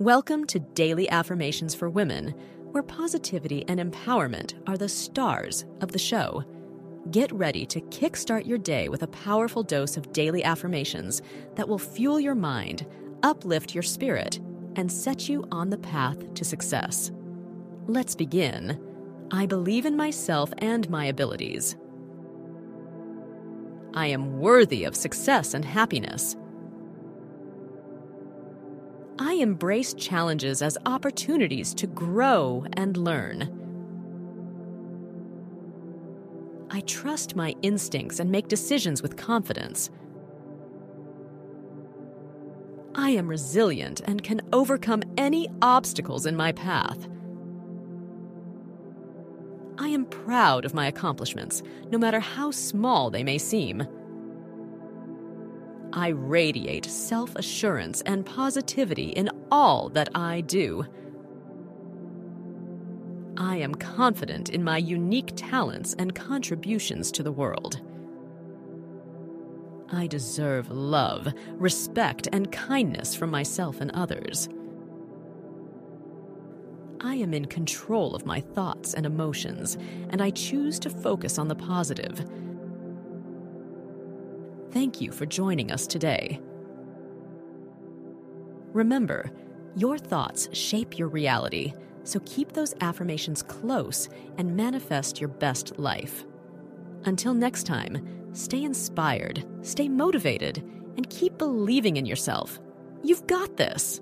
Welcome to Daily Affirmations for Women, where positivity and empowerment are the stars of the show. Get ready to kickstart your day with a powerful dose of daily affirmations that will fuel your mind, uplift your spirit, and set you on the path to success. Let's begin. I believe in myself and my abilities. I am worthy of success and happiness. I embrace challenges as opportunities to grow and learn. I trust my instincts and make decisions with confidence. I am resilient and can overcome any obstacles in my path. I am proud of my accomplishments, no matter how small they may seem. I radiate self assurance and positivity in all that I do. I am confident in my unique talents and contributions to the world. I deserve love, respect, and kindness from myself and others. I am in control of my thoughts and emotions, and I choose to focus on the positive. Thank you for joining us today. Remember, your thoughts shape your reality, so keep those affirmations close and manifest your best life. Until next time, stay inspired, stay motivated, and keep believing in yourself. You've got this.